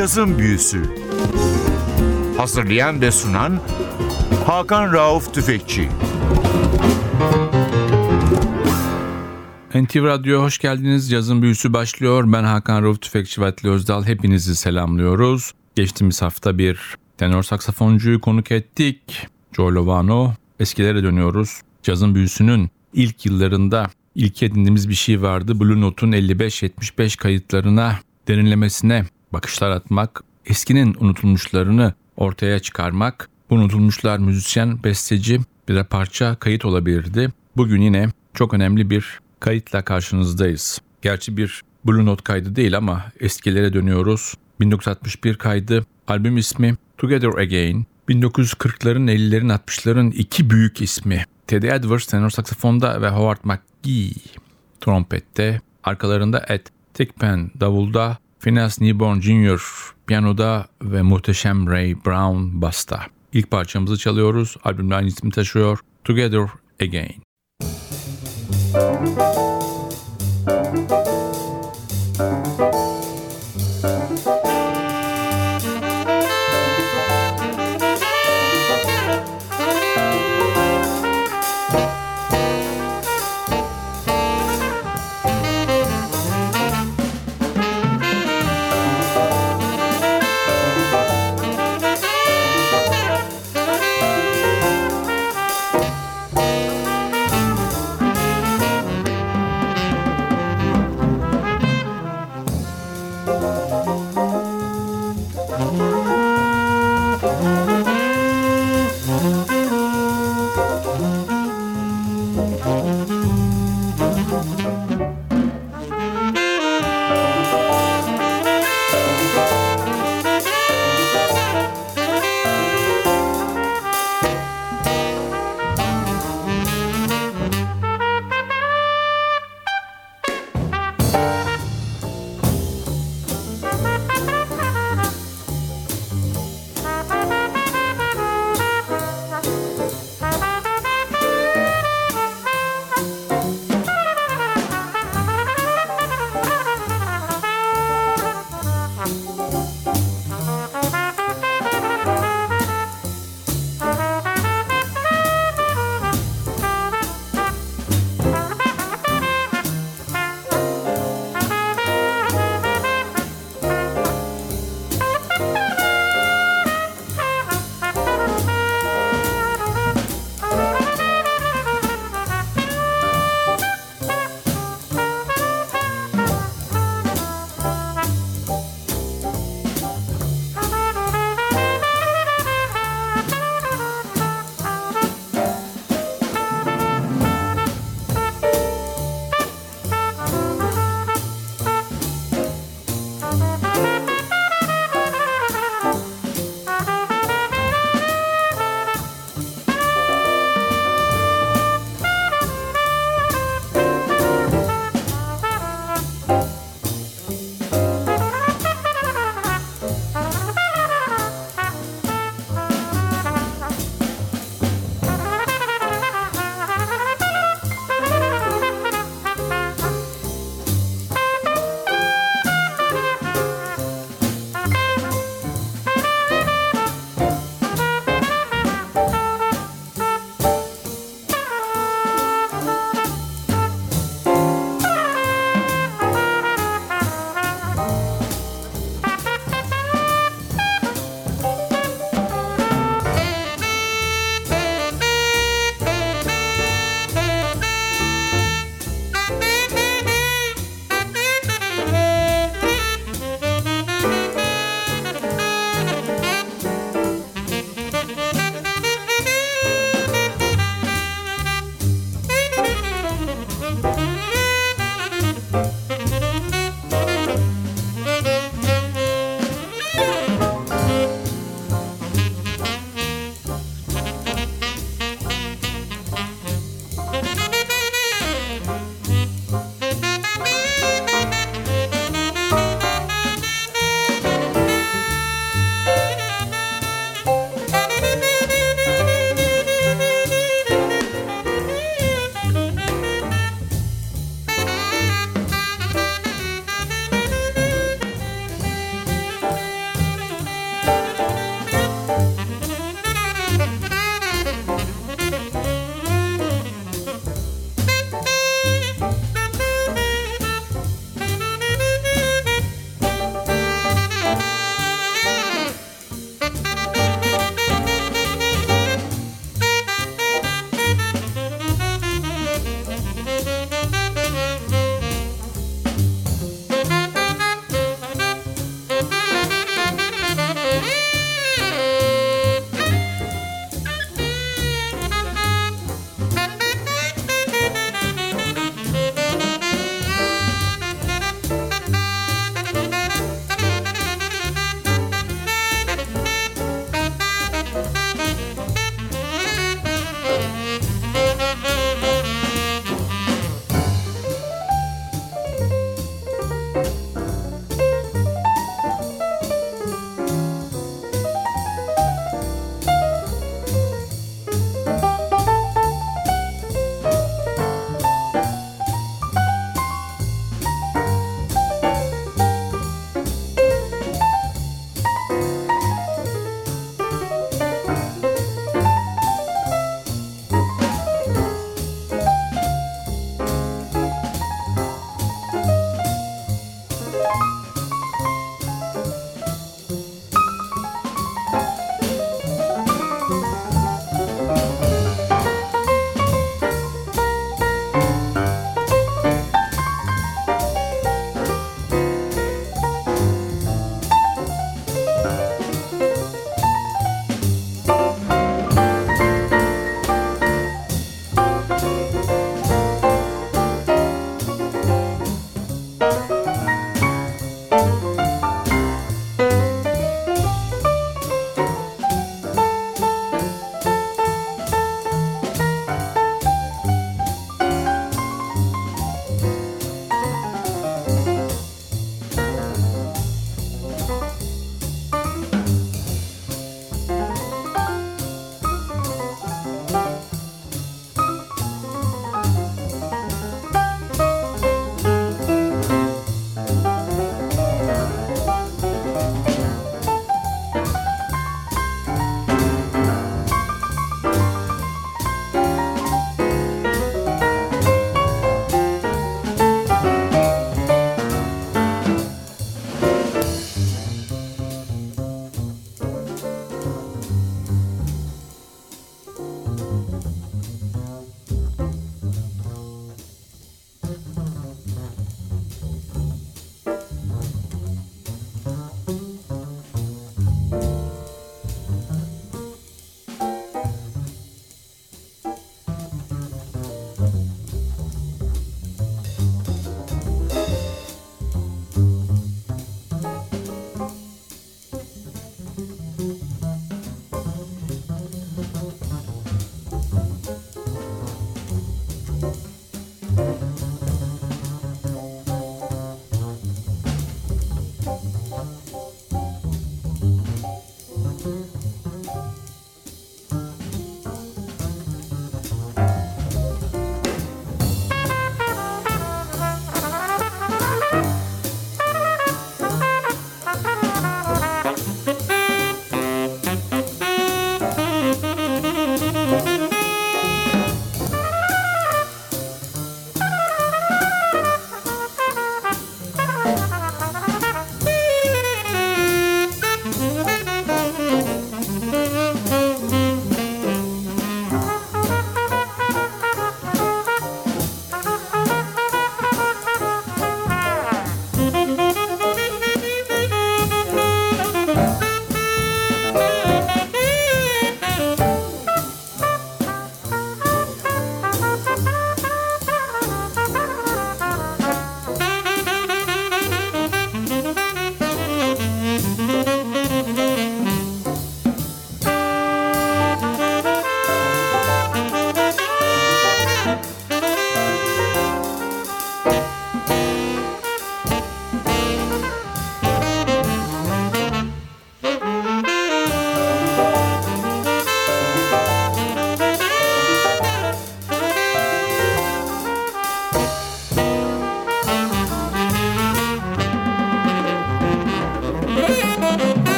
Cazın Büyüsü Hazırlayan ve sunan Hakan Rauf Tüfekçi NTV Radyo'ya hoş geldiniz. Yazın büyüsü başlıyor. Ben Hakan Rauf Tüfekçi ve Özdal. Hepinizi selamlıyoruz. Geçtiğimiz hafta bir tenor saksafoncuyu konuk ettik. Joe Lovano. Eskilere dönüyoruz. Cazın büyüsünün ilk yıllarında ilk edindiğimiz bir şey vardı. Blue Note'un 55-75 kayıtlarına, derinlemesine bakışlar atmak, eskinin unutulmuşlarını ortaya çıkarmak. Unutulmuşlar müzisyen, besteci, bir de parça kayıt olabilirdi. Bugün yine çok önemli bir kayıtla karşınızdayız. Gerçi bir Blue Note kaydı değil ama eskilere dönüyoruz. 1961 kaydı, albüm ismi Together Again. 1940'ların, 50'lerin, 60'ların iki büyük ismi. Teddy Edwards tenor saksafonda ve Howard McGee trompette. Arkalarında Ed Tickpen davulda, Phineas Newborn Jr. piyanoda ve muhteşem Ray Brown basta. İlk parçamızı çalıyoruz. Albümde aynı ismi taşıyor. Together Again.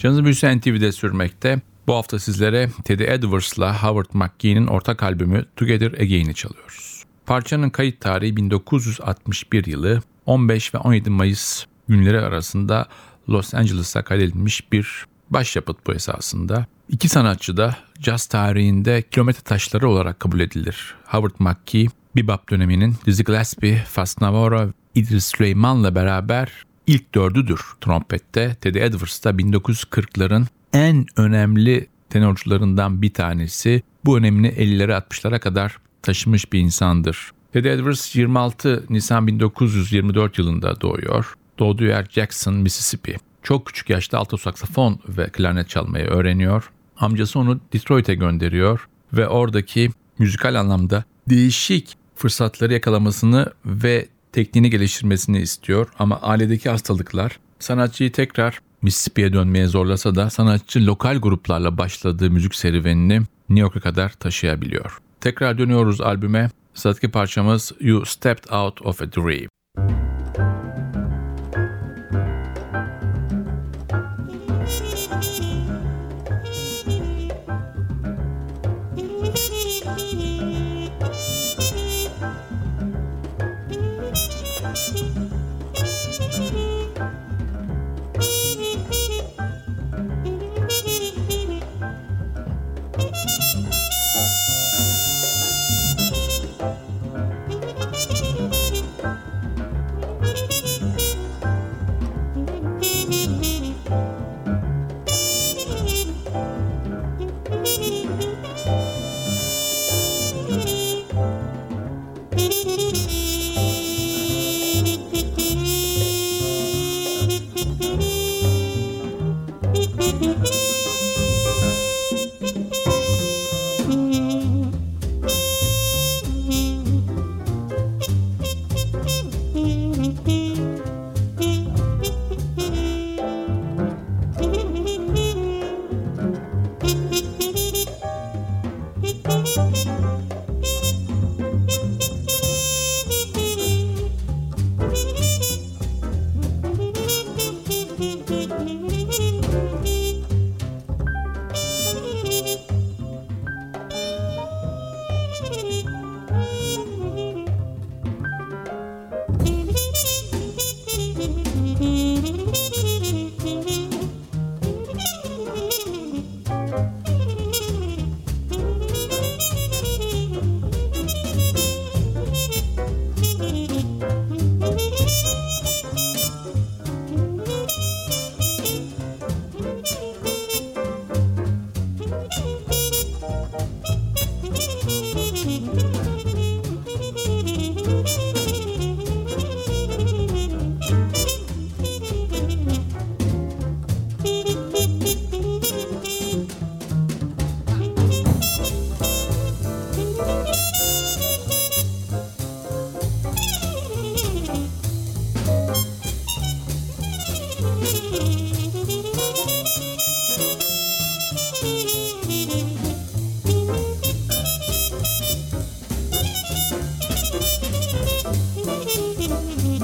Canınızın büyüsü NTV'de sürmekte. Bu hafta sizlere Teddy Edwards'la Howard McGee'nin ortak albümü Together Again'i çalıyoruz. Parçanın kayıt tarihi 1961 yılı 15 ve 17 Mayıs günleri arasında Los Angeles'a kaydedilmiş bir başyapıt bu esasında. İki sanatçı da caz tarihinde kilometre taşları olarak kabul edilir. Howard McGee, bebop döneminin Dizzy Gillespie, Fats Navarro, Idris Süleyman'la beraber ilk dördüdür trompette. Teddy Edwards da 1940'ların en önemli tenorcularından bir tanesi. Bu önemini 50'lere 60'lara kadar taşımış bir insandır. Teddy Edwards 26 Nisan 1924 yılında doğuyor. Doğduğu yer Jackson, Mississippi. Çok küçük yaşta alto saksafon ve klarnet çalmayı öğreniyor. Amcası onu Detroit'e gönderiyor ve oradaki müzikal anlamda değişik fırsatları yakalamasını ve tekniğini geliştirmesini istiyor ama ailedeki hastalıklar sanatçıyı tekrar Mississippi'ye dönmeye zorlasa da sanatçı lokal gruplarla başladığı müzik serüvenini New York'a kadar taşıyabiliyor. Tekrar dönüyoruz albüme. Sıradaki parçamız You Stepped Out of a Dream.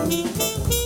Música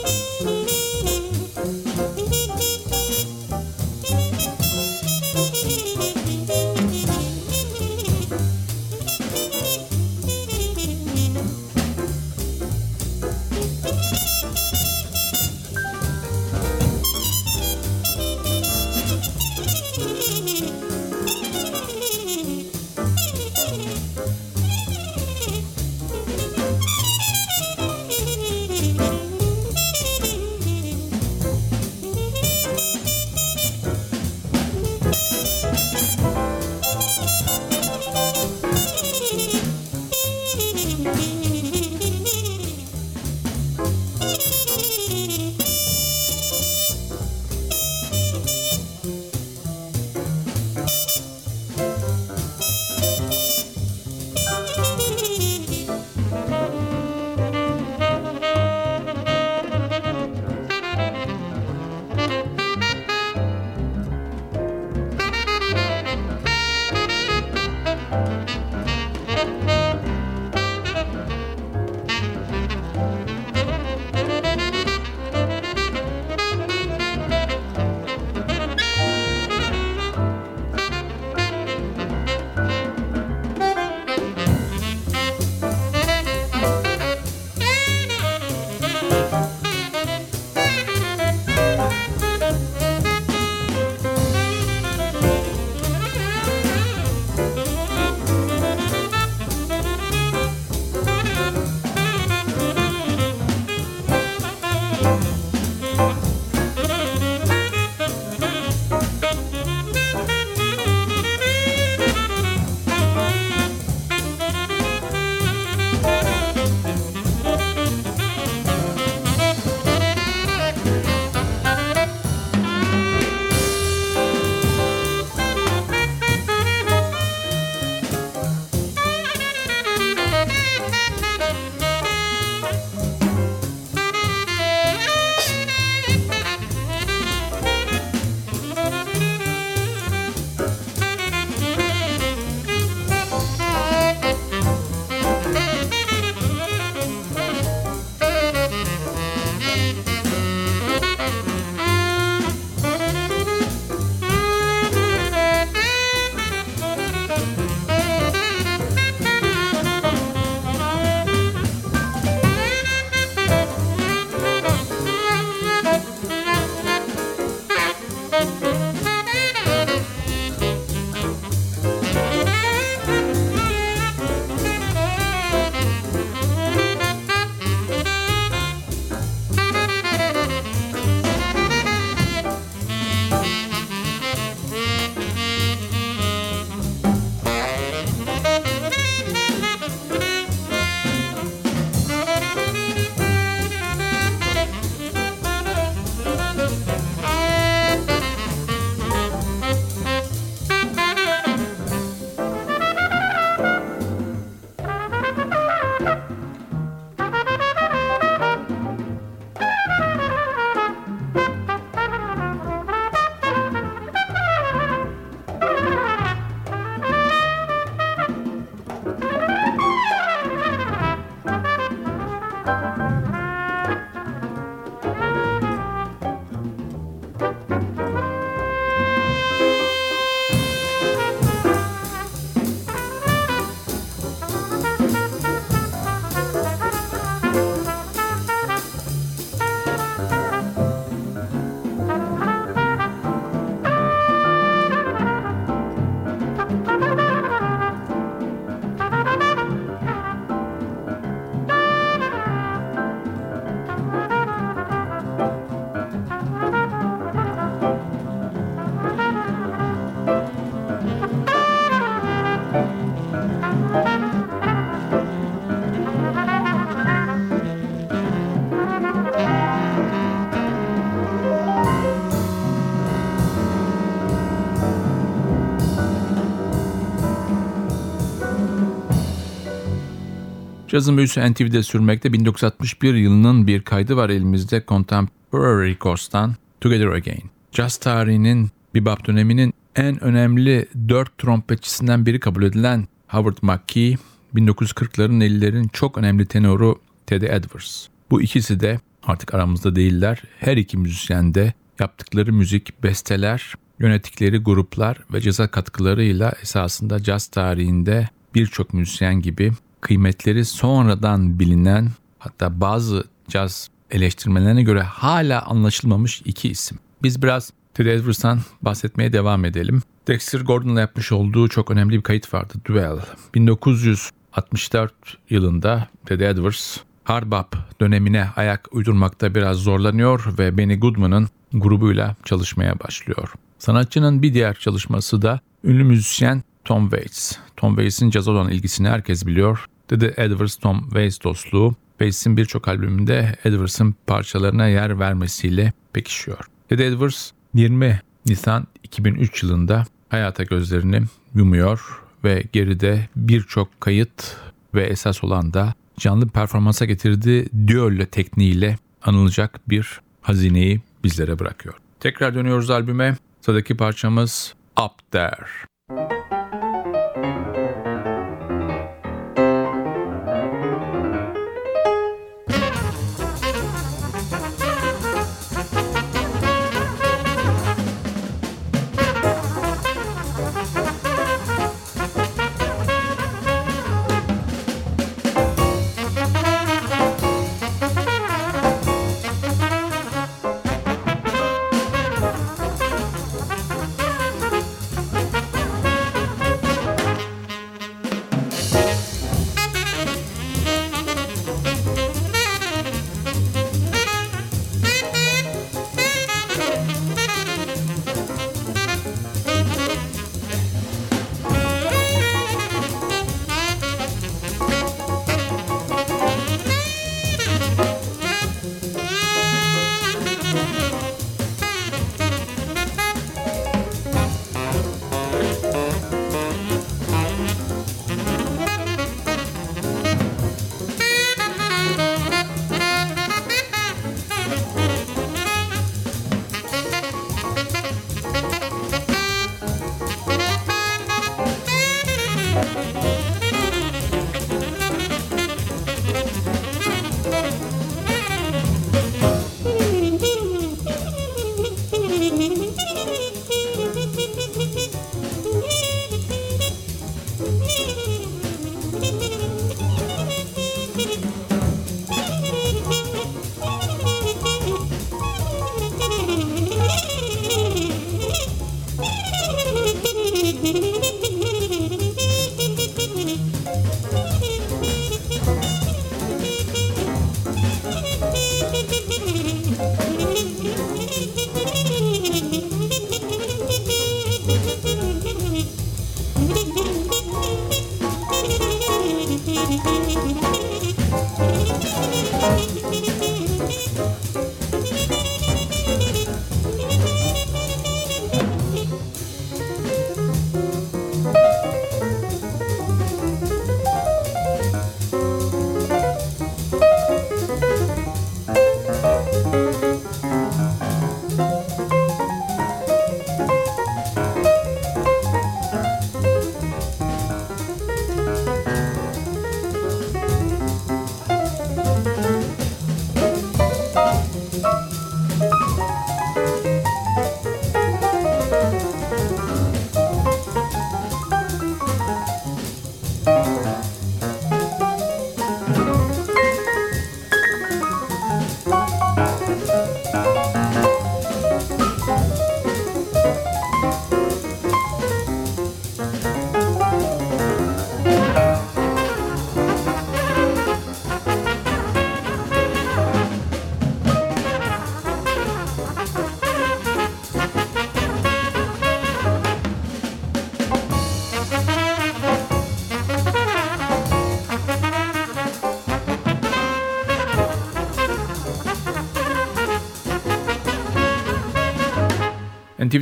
Cazın büyüsü NTV'de sürmekte 1961 yılının bir kaydı var elimizde Contemporary Records'tan Together Again. Caz tarihinin bebop döneminin en önemli dört trompetçisinden biri kabul edilen Howard McKee, 1940'ların 50'lerin çok önemli tenoru Teddy Edwards. Bu ikisi de artık aramızda değiller. Her iki müzisyen de yaptıkları müzik, besteler, yönettikleri gruplar ve caza katkılarıyla esasında caz tarihinde birçok müzisyen gibi kıymetleri sonradan bilinen hatta bazı caz eleştirmenlerine göre hala anlaşılmamış iki isim. Biz biraz Teddy Edwards'tan bahsetmeye devam edelim. Dexter Gordon'la yapmış olduğu çok önemli bir kayıt vardı, Duel. 1964 yılında Teddy Edwards hard bop dönemine ayak uydurmakta biraz zorlanıyor ve Benny Goodman'ın grubuyla çalışmaya başlıyor. Sanatçının bir diğer çalışması da ünlü müzisyen Tom Waits. Tom Waits'in caz olan ilgisini herkes biliyor. Teddy Edwards Tom Waits dostluğu Waits'in birçok albümünde Edwards'ın parçalarına yer vermesiyle pekişiyor. Teddy Edwards 20 Nisan 2003 yılında hayata gözlerini yumuyor ve geride birçok kayıt ve esas olan da canlı performansa getirdiği düello tekniğiyle anılacak bir hazineyi bizlere bırakıyor. Tekrar dönüyoruz albüme. Sıradaki parçamız Up There.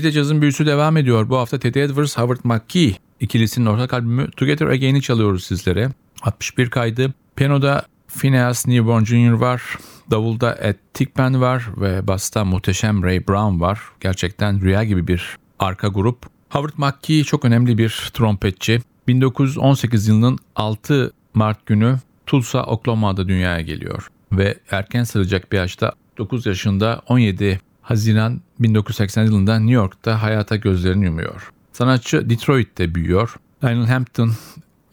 NTV'de cazın büyüsü devam ediyor. Bu hafta Teddy Edwards, Howard McKee ikilisinin ortak albümü Together Again'i çalıyoruz sizlere. 61 kaydı Piyanoda Phineas Newborn Jr. var. Davulda Ed Tickman var ve basta muhteşem Ray Brown var. Gerçekten rüya gibi bir arka grup. Howard McKee çok önemli bir trompetçi. 1918 yılının 6 Mart günü Tulsa, Oklahoma'da dünyaya geliyor. Ve erken saracak bir yaşta 9 yaşında 17 Haziran 1980 yılında New York'ta hayata gözlerini yumuyor. Sanatçı Detroit'te büyüyor. Lionel Hampton,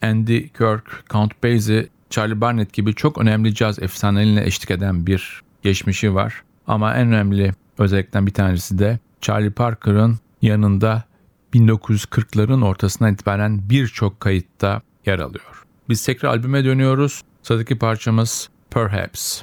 Andy Kirk, Count Basie, Charlie Barnett gibi çok önemli caz efsanelerine eşlik eden bir geçmişi var. Ama en önemli özellikten bir tanesi de Charlie Parker'ın yanında 1940'ların ortasından itibaren birçok kayıtta yer alıyor. Biz tekrar albüme dönüyoruz. Sıradaki parçamız Perhaps.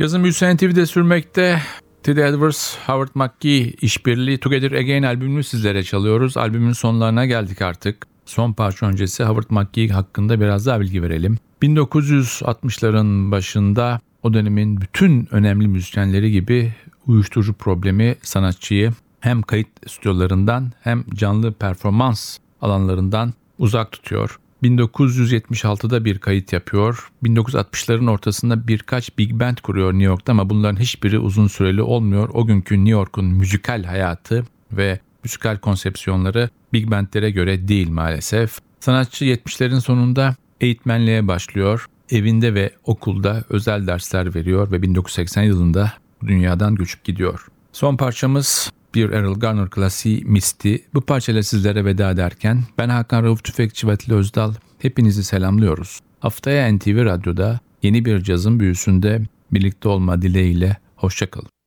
Yazın büyüsü NTV'de sürmekte. Teddy Edwards, Howard McGee işbirliği Together Again albümünü sizlere çalıyoruz. Albümün sonlarına geldik artık. Son parça öncesi Howard McGee hakkında biraz daha bilgi verelim. 1960'ların başında o dönemin bütün önemli müzisyenleri gibi uyuşturucu problemi sanatçıyı hem kayıt stüdyolarından hem canlı performans alanlarından uzak tutuyor. 1976'da bir kayıt yapıyor. 1960'ların ortasında birkaç big band kuruyor New York'ta ama bunların hiçbiri uzun süreli olmuyor. O günkü New York'un müzikal hayatı ve müzikal konsepsiyonları big bandlere göre değil maalesef. Sanatçı 70'lerin sonunda eğitmenliğe başlıyor. Evinde ve okulda özel dersler veriyor ve 1980 yılında dünyadan göçüp gidiyor. Son parçamız bir Errol Garner klasiği Misty. Bu parçayla sizlere veda ederken ben Hakan Rauf Tüfekçi ve Atli Özdal hepinizi selamlıyoruz. Haftaya NTV Radyo'da yeni bir cazın büyüsünde birlikte olma dileğiyle hoşçakalın.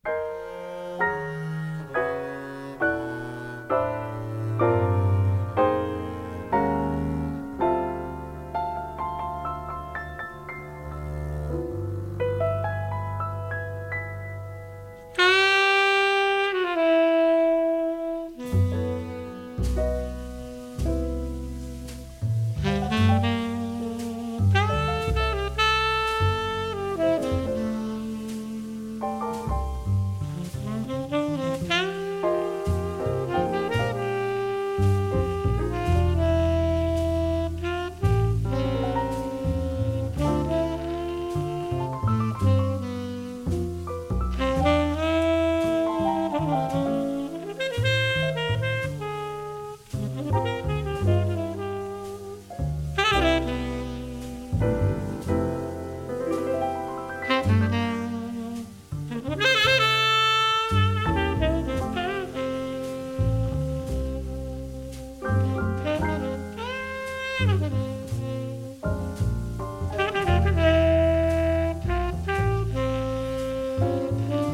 Música